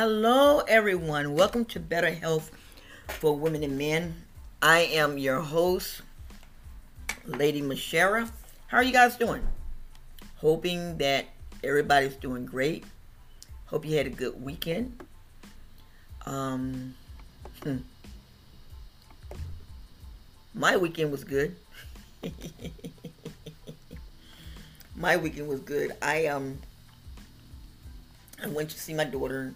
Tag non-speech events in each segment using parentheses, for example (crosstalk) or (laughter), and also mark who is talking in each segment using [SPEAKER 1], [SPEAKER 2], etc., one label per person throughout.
[SPEAKER 1] Hello, everyone. Welcome to Better Health for Women and Men. I am your host, Lady Mascheria. How are you guys doing? Hoping that everybody's doing great. Hope you had a good weekend. Um, hmm. my weekend was good. (laughs) my weekend was good. I um I went to see my daughter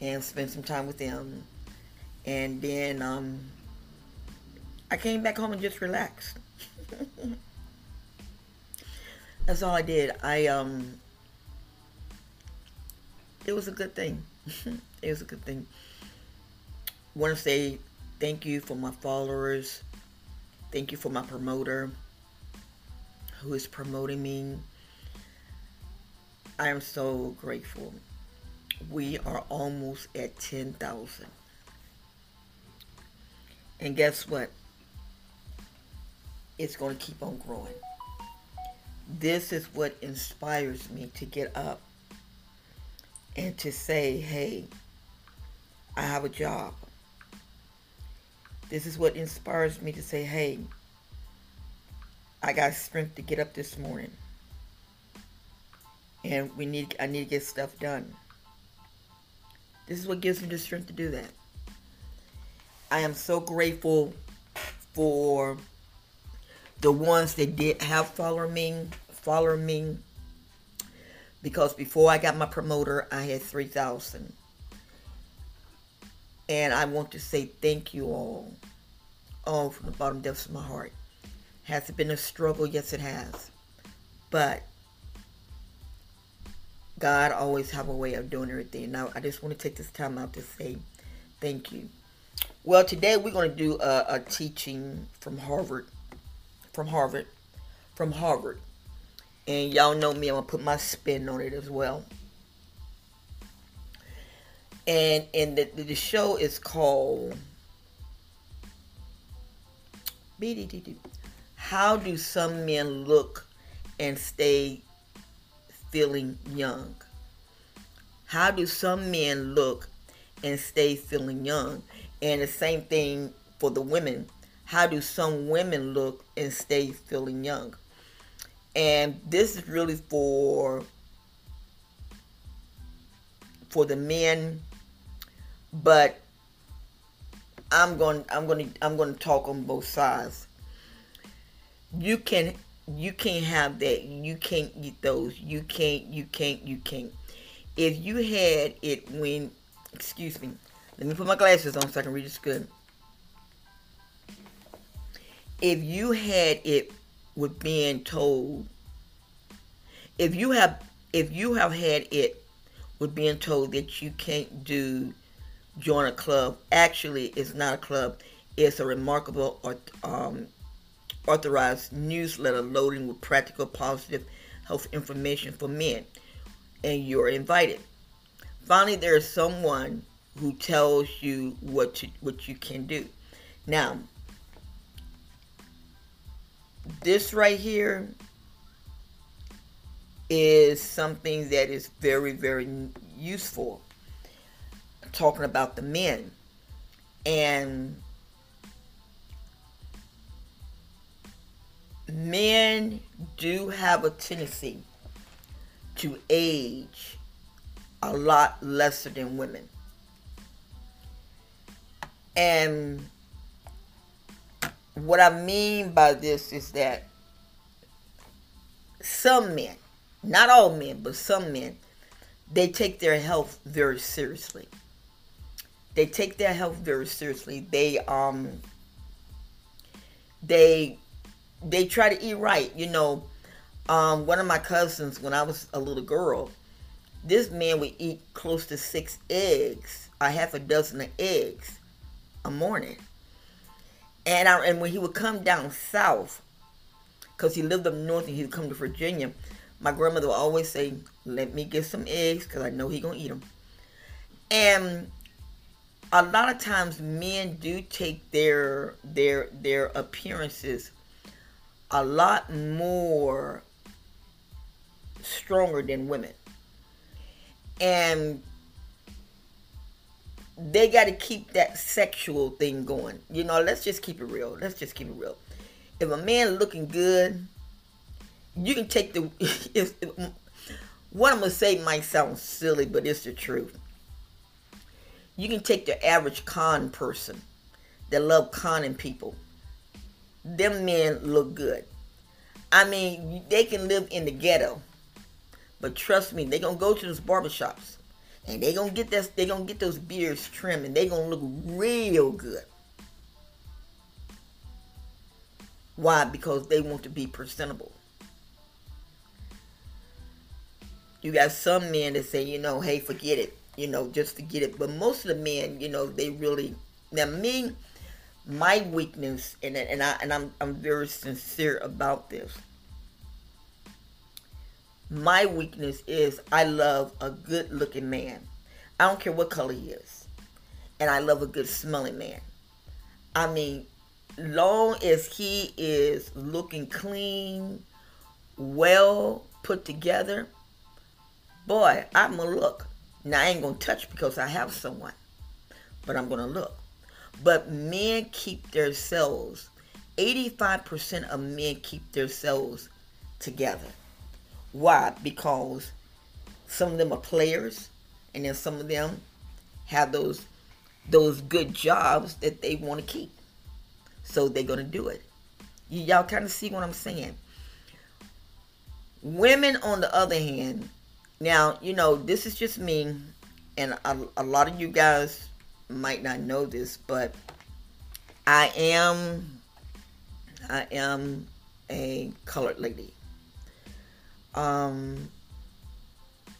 [SPEAKER 1] and spend some time with them. And then um, I came back home and just relaxed. (laughs) That's all I did. I um it was a good thing. (laughs) it was a good thing. Want to say thank you for my followers. Thank you for my promoter who is promoting me. I am so grateful we are almost at 10,000. And guess what? It's going to keep on growing. This is what inspires me to get up and to say, hey, I have a job. This is what inspires me to say, hey, I got strength to get up this morning. And we need I need to get stuff done. This is what gives me the strength to do that. I am so grateful for the ones that did have follow me, follow me. Because before I got my promoter, I had 3,000. And I want to say thank you all. All from the bottom depths of my heart. Has it been a struggle? Yes, it has. But God always have a way of doing everything. Now, I just want to take this time out to say thank you. Well, today we're going to do a, a teaching from Harvard, from Harvard, from Harvard. And y'all know me, I'm going to put my spin on it as well. And and the, the show is called. How do some men look and stay feeling young? How do some men look and stay feeling young? And the same thing for the women. How do some women look and stay feeling young? And this is really for for the men, but I'm going I'm going to I'm going to talk on both sides. You can you can't have that. You can't eat those. You can't, you can't, you can't. If you had it when, excuse me, let me put my glasses on so I can read this good. If you had it with being told, if you have, if you have had it with being told that you can't do, join a club, actually it's not a club, it's a remarkable or um, authorized newsletter loading with practical positive health information for men, and you're invited. Finally, there is someone who tells you what to, what you can do. Now, this right here is something that is very, very useful. Talking about the men. And men do have a tendency to age a lot lesser than women. And what I mean by this is that some men, not all men, but some men, they take their health very seriously. They take their health very seriously. They um they they try to eat right. You know, um, one of my cousins, when I was a little girl, this man would eat close to six eggs, a half a dozen of eggs a morning. And I, and when he would come down south, because he lived up north and he would come to Virginia, my grandmother would always say, "Let me get some eggs, because I know he gonna eat them." And a lot of times, men do take their their their appearances a lot more stronger than women. And they got to keep that sexual thing going. You know, let's just keep it real. Let's just keep it real. If a man looking good, you can take the. (laughs) If, what I'm gonna say might sound silly, but it's the truth. You can take the average con person that love conning people. Them men look good. I mean, they can live in the ghetto, but trust me, they gonna go to those barbershops and they gonna get this. They gonna get those beards trimmed, and they gonna look real good. Why? Because they want to be presentable. You got some men that say, you know, hey, forget it, you know, just forget it. But most of the men, you know, they really now me, my weakness, and and I and I'm I'm very sincere about this. My weakness is I love a good looking man. I don't care what color he is. And I love a good smelling man. I mean, long as he is looking clean, well put together, boy, I'm gonna look. Now I ain't gonna touch because I have someone, but I'm gonna look. But men keep their cells. 85% of men keep their cells together. Why? Because some of them are players, and then some of them have those those good jobs that they want to keep. So they're gonna do it. You, y'all kind of see what I'm saying. Women, on the other hand, now you know this is just me, and a, a lot of you guys might not know this, but I am I am a colored lady. Um,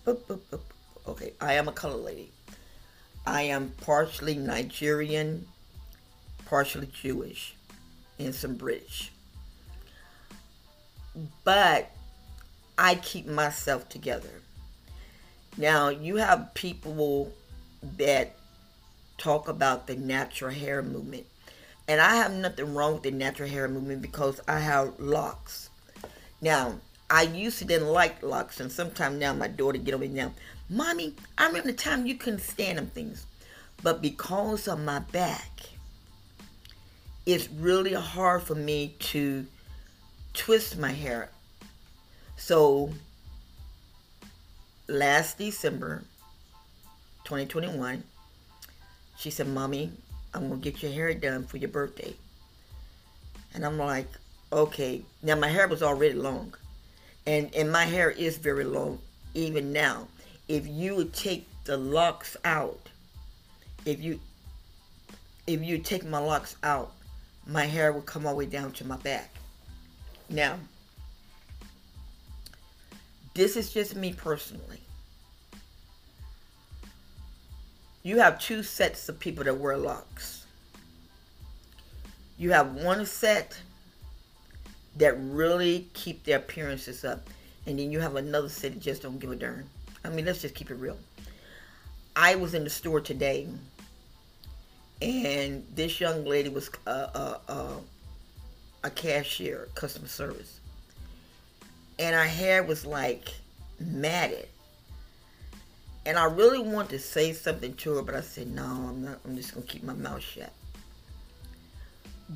[SPEAKER 1] okay, I am a colored lady. I am partially Nigerian, partially Jewish, and some British. But I keep myself together. Now, you have people that talk about the natural hair movement. And I have nothing wrong with the natural hair movement because I have locks. Now, I used to didn't like locks, and sometimes now my daughter get on me now. Mommy, I remember the time you couldn't stand them things. But because of my back, it's really hard for me to twist my hair. So last December 2021, she said, Mommy, I'm going to get your hair done for your birthday. And I'm like, okay. Now my hair was already long and and my hair is very long even now if you would take the locks out if you if you take my locks out my hair would come all the way down to my back now this is just me personally you have two sets of people that wear locks you have one set that really keep their appearances up. And then you have another set that just don't give a darn. I mean, let's just keep it real. I was in the store today, and this young lady was uh, uh, uh, a cashier, customer service, and her hair was like matted. And I really wanted to say something to her, but I said, no, I'm not. I'm just gonna keep my mouth shut.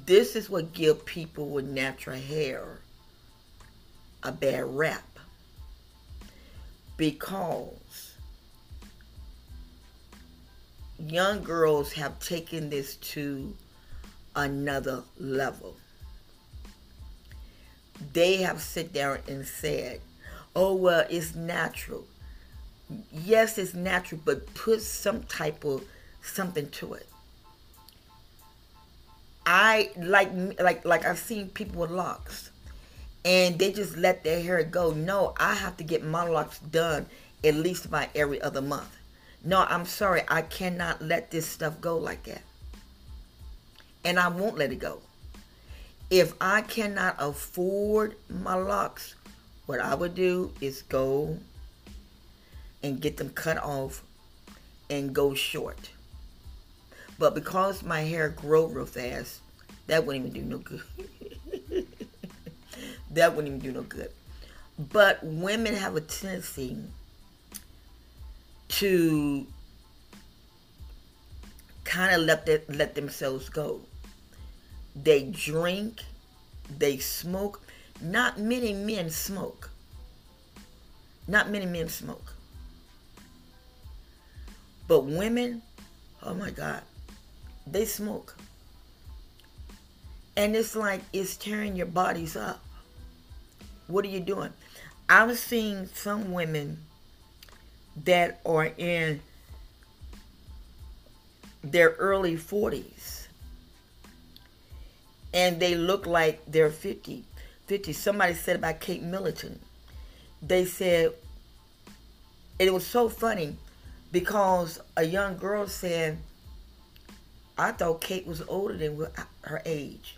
[SPEAKER 1] This is what give people with natural hair a bad rap. Because young girls have taken this to another level. They have sit down and said, oh, well, it's natural. Yes, it's natural, but put some type of something to it. I like like like I've seen people with locks and they just let their hair go. No, I have to get my locks done at least by every other month. No, I'm sorry, I cannot let this stuff go like that. And I won't let it go. If I cannot afford my locks, what I would do is go and get them cut off and go short. But because my hair grow real fast, that wouldn't even do no good. (laughs) that wouldn't even do no good. But women have a tendency to kind of let that let themselves go. They drink, they smoke. Not many men smoke. Not many men smoke. But women, oh my God, they smoke. And it's like it's tearing your bodies up. What are you doing? I've seen some women that are in their early 40s and they look like they're 50 50 somebody said about kate middleton they said it was so funny because a young girl said i thought kate was older than her age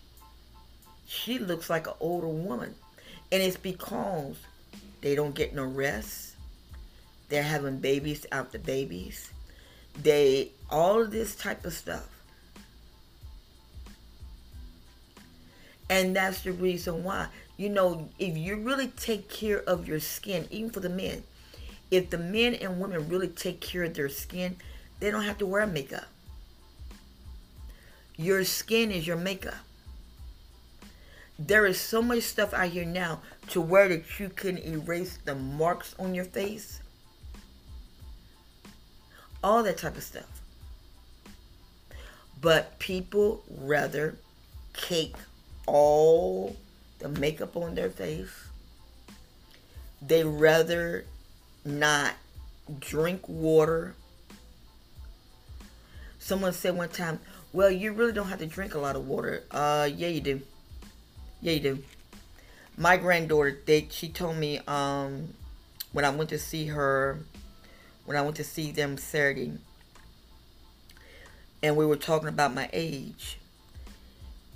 [SPEAKER 1] she looks like an older woman and it's because they don't get no rest they're having babies after babies they all of this type of stuff. And that's the reason why. You know, if you really take care of your skin, even for the men, if the men and women really take care of their skin, they don't have to wear makeup. Your skin is your makeup. There is so much stuff out here now to where that you can erase the marks on your face all that type of stuff. But people rather cake all the makeup on their face. They rather not drink water. Someone said one time, well, you really don't have to drink a lot of water. Uh, yeah, you do. Yeah, you do. My granddaughter, they, she told me um, when I went to see her when I went to see them Saturday. And we were talking about my age.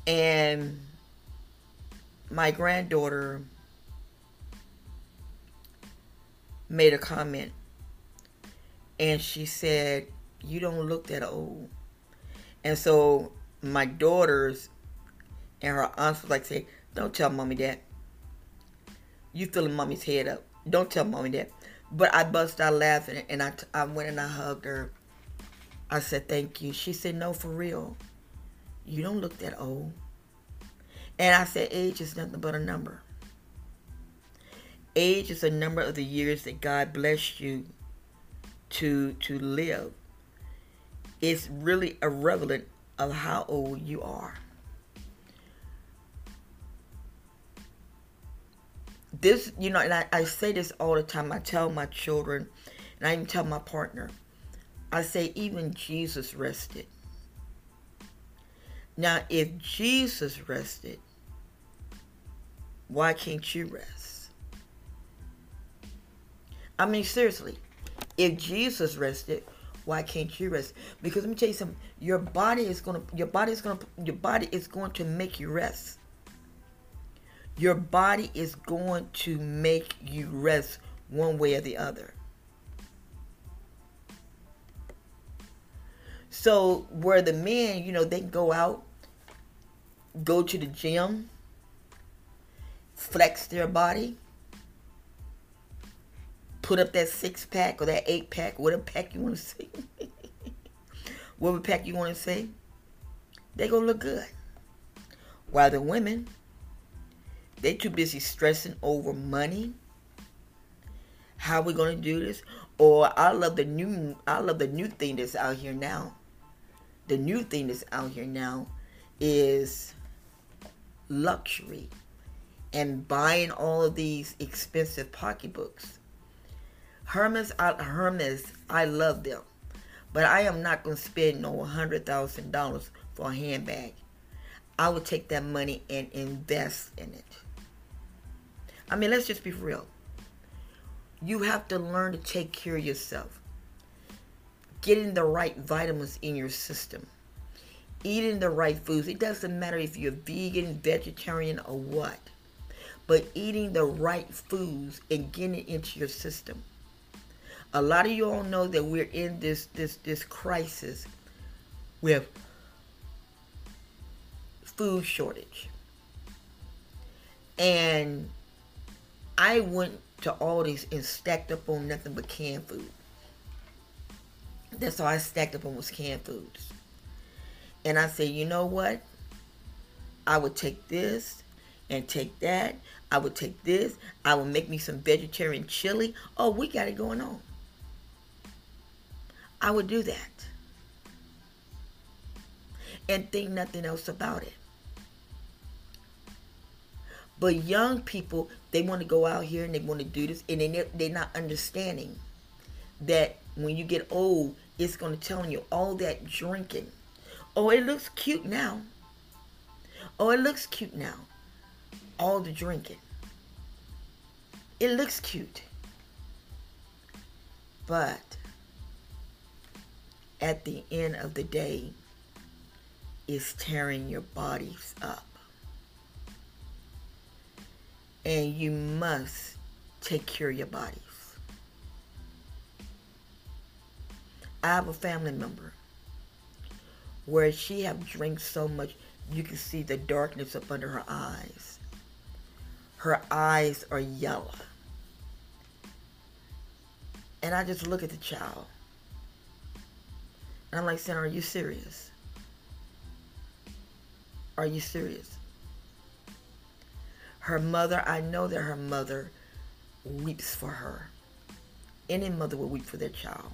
[SPEAKER 1] And my granddaughter made a comment. And she said, You don't look that old. And so my daughters and her aunts was like, say, Don't tell mommy that. You filling mommy's head up. Don't tell mommy that. But I bust out laughing and I, I went and I hugged her. I said, thank you. She said, no, for real. You don't look that old. And I said, age is nothing but a number. Age is a number of the years that God blessed you to to live. It's really irrelevant of how old you are. this, you know, and I, I say this all the time. I tell my children, and I even tell my partner, I say, even Jesus rested. Now, if Jesus rested, why can't you rest? I mean, seriously, if Jesus rested, why can't you rest? Because let me tell you something. Your body is gonna, your body is gonna, your body is going to make you rest your body is going to make you rest one way or the other. So where the men, you know, they go out, go to the gym, flex their body, put up that six pack or that eight pack, whatever pack you want to say, (laughs) whatever pack you want to say, they gonna look good. While the women, they too busy stressing over money. How we gonna do this? Or I love the new I love the new thing that's out here now. The new thing that's out here now is luxury and buying all of these expensive pocketbooks. Hermes, I, Hermes, I love them, but I am not going to spend no hundred thousand dollars for a handbag. I would take that money and invest in it. I mean, let's just be real. You have to learn to take care of yourself. Getting the right vitamins in your system. Eating the right foods. It doesn't matter if you're vegan, vegetarian, or what. But eating the right foods and getting it into your system. A lot of you all know that we're in this this this crisis with food shortage. And I went to Aldi's and stacked up on nothing but canned food. That's all I stacked up on was canned foods. And I said you know what? I would take this and take that. I would take this. I would make me some vegetarian chili. Oh, we got it going on. I would do that. And think nothing else about it. But young people, they want to go out here and they want to do this, and they they're not understanding that when you get old, it's going to tell you all that drinking. Oh, it looks cute now. Oh, it looks cute now. All the drinking. It looks cute. But at the end of the day, is tearing your bodies up. And you must take care of your bodies. I have a family member where she have drank so much you can see the darkness up under her eyes. Her eyes are yellow. And I just look at the child. And I'm like saying, Are you serious? Are you serious? Her mother, I know that her mother weeps for her. Any mother will weep for their child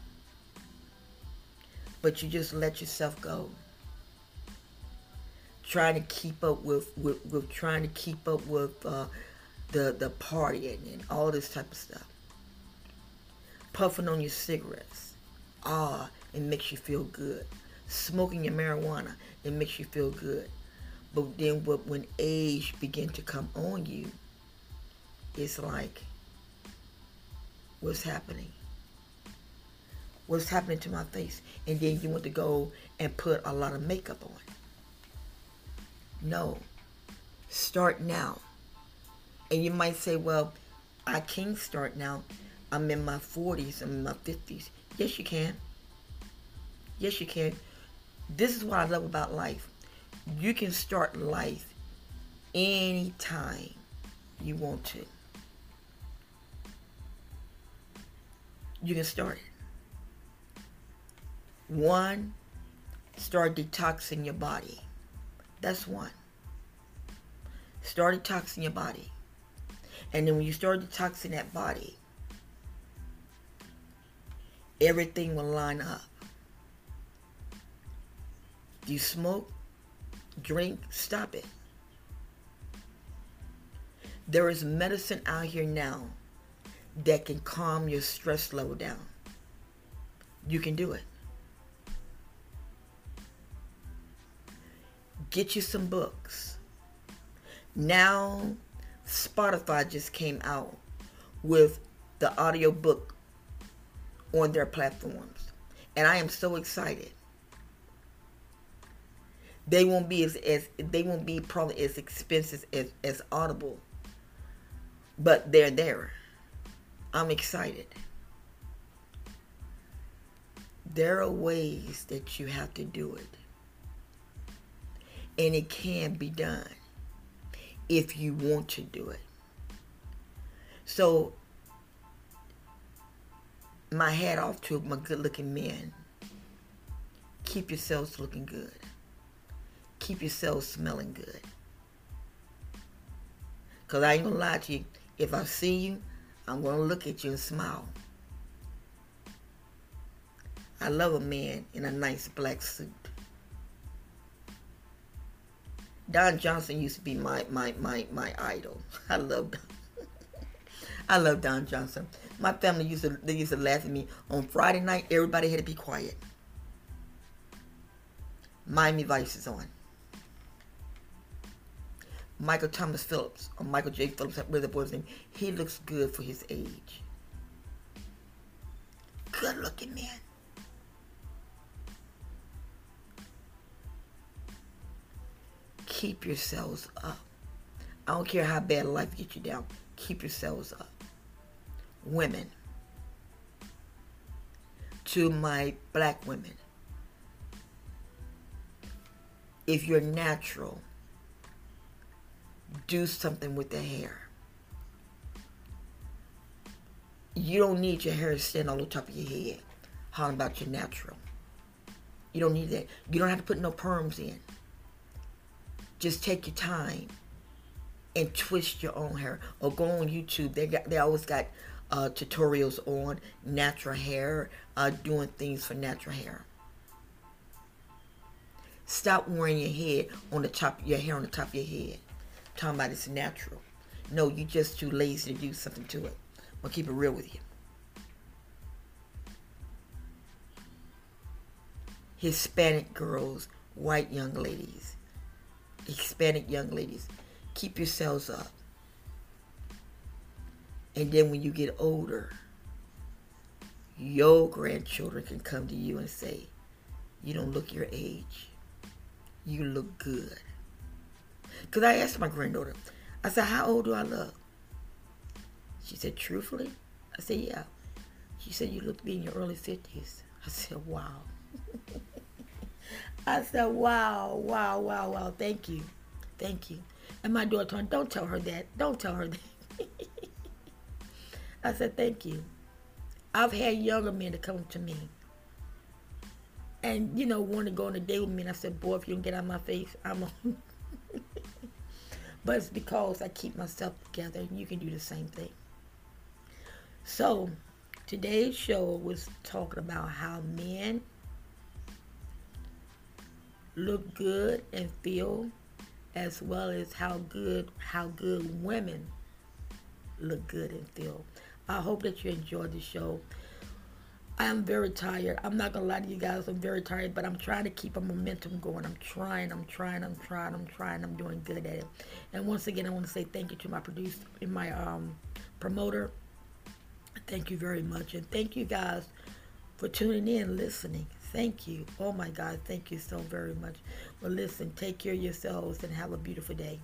[SPEAKER 1] but you just let yourself go. Trying to keep up with, with, with trying to keep up with uh, the the partying and all this type of stuff. Puffing on your cigarettes, ah, it makes you feel good. Smoking your marijuana, it makes you feel good. But then when age begin to come on you, it's like, what's happening? what's happening to my face. And then you want to go and put a lot of makeup on. No. Start now. And you might say, well, I can't start now. I'm in my 40s, I'm in my 50s. Yes, you can. Yes, you can. This is what I love about life. You can start life anytime you want to. You can start. One, start detoxing your body. That's one. Start detoxing your body. And then when you start detoxing that body, everything will line up. Do you smoke, drink, stop it. There is medicine out here now that can calm your stress level down. You can do it. Get you some books. Now, Spotify just came out with the audiobook on their platforms. And I am so excited. They won't be as, as they won't be probably as expensive as, as Audible. But they're there. I'm excited. There are ways that you have to do it and it can be done if you want to do it. So, my hat off to my good looking men. Keep yourselves looking good. Keep yourselves smelling good. Because I ain't going to lie to you. If I see you, I'm going to look at you and smile. I love a man in a nice black suit. Don Johnson used to be my my my my idol. (laughs) I love (laughs) I love Don Johnson. My family used to they used to laugh at me on Friday night. Everybody had to be quiet. Miami Vice is on. Michael Thomas Phillips or Michael J. Phillips, whatever the boy's name, he looks good for his age. Good looking man. keep yourselves up. I don't care how bad life gets you down. Keep yourselves up. Women. To my black women. If you're natural, do something with the hair. You don't need your hair to stand on the top of your head. How about your natural? You don't need that. You don't have to put no perms in. Just take your time and twist your own hair. Or go on YouTube. They got they always got uh, tutorials on natural hair, uh, doing things for natural hair. Stop wearing your head on the top, your hair on the top of your head. Talking about it's natural. No, you're just too lazy to do something to it. I'll keep it real with you. Hispanic girls, white young ladies, Hispanic young ladies, keep yourselves up. And then when you get older, your grandchildren can come to you and say, You don't look your age. You look good. Because I asked my granddaughter, I said, How old do I look? She said, Truthfully? I said, Yeah. She said, You look to be in your early 50s. I said, Wow. (laughs) I said, Wow, wow, wow, wow. Thank you. Thank you. And my daughter told Don't tell her that. Don't tell her (laughs) that. I said, thank you. I've had younger men to come to me and, you know, want to go on a date with me. And I said, boy, if you don't get out of my face, I'm on. (laughs) but it's because I keep myself together you can do the same thing. So, today's show was talking about how men look good and feel as well as how good how good women look good and feel. I hope that you enjoyed the show. I am very tired. I'm not gonna lie to you guys. I'm very tired, but I'm trying to keep a momentum going. I'm trying. I'm trying. I'm trying. I'm trying. I'm doing good at it. And once again, I want to say thank you to my producer and my um, promoter. Thank you very much, and thank you guys for tuning in, listening. Thank you. Oh my God, thank you so very much. Well, listen, take care of yourselves and have a beautiful day.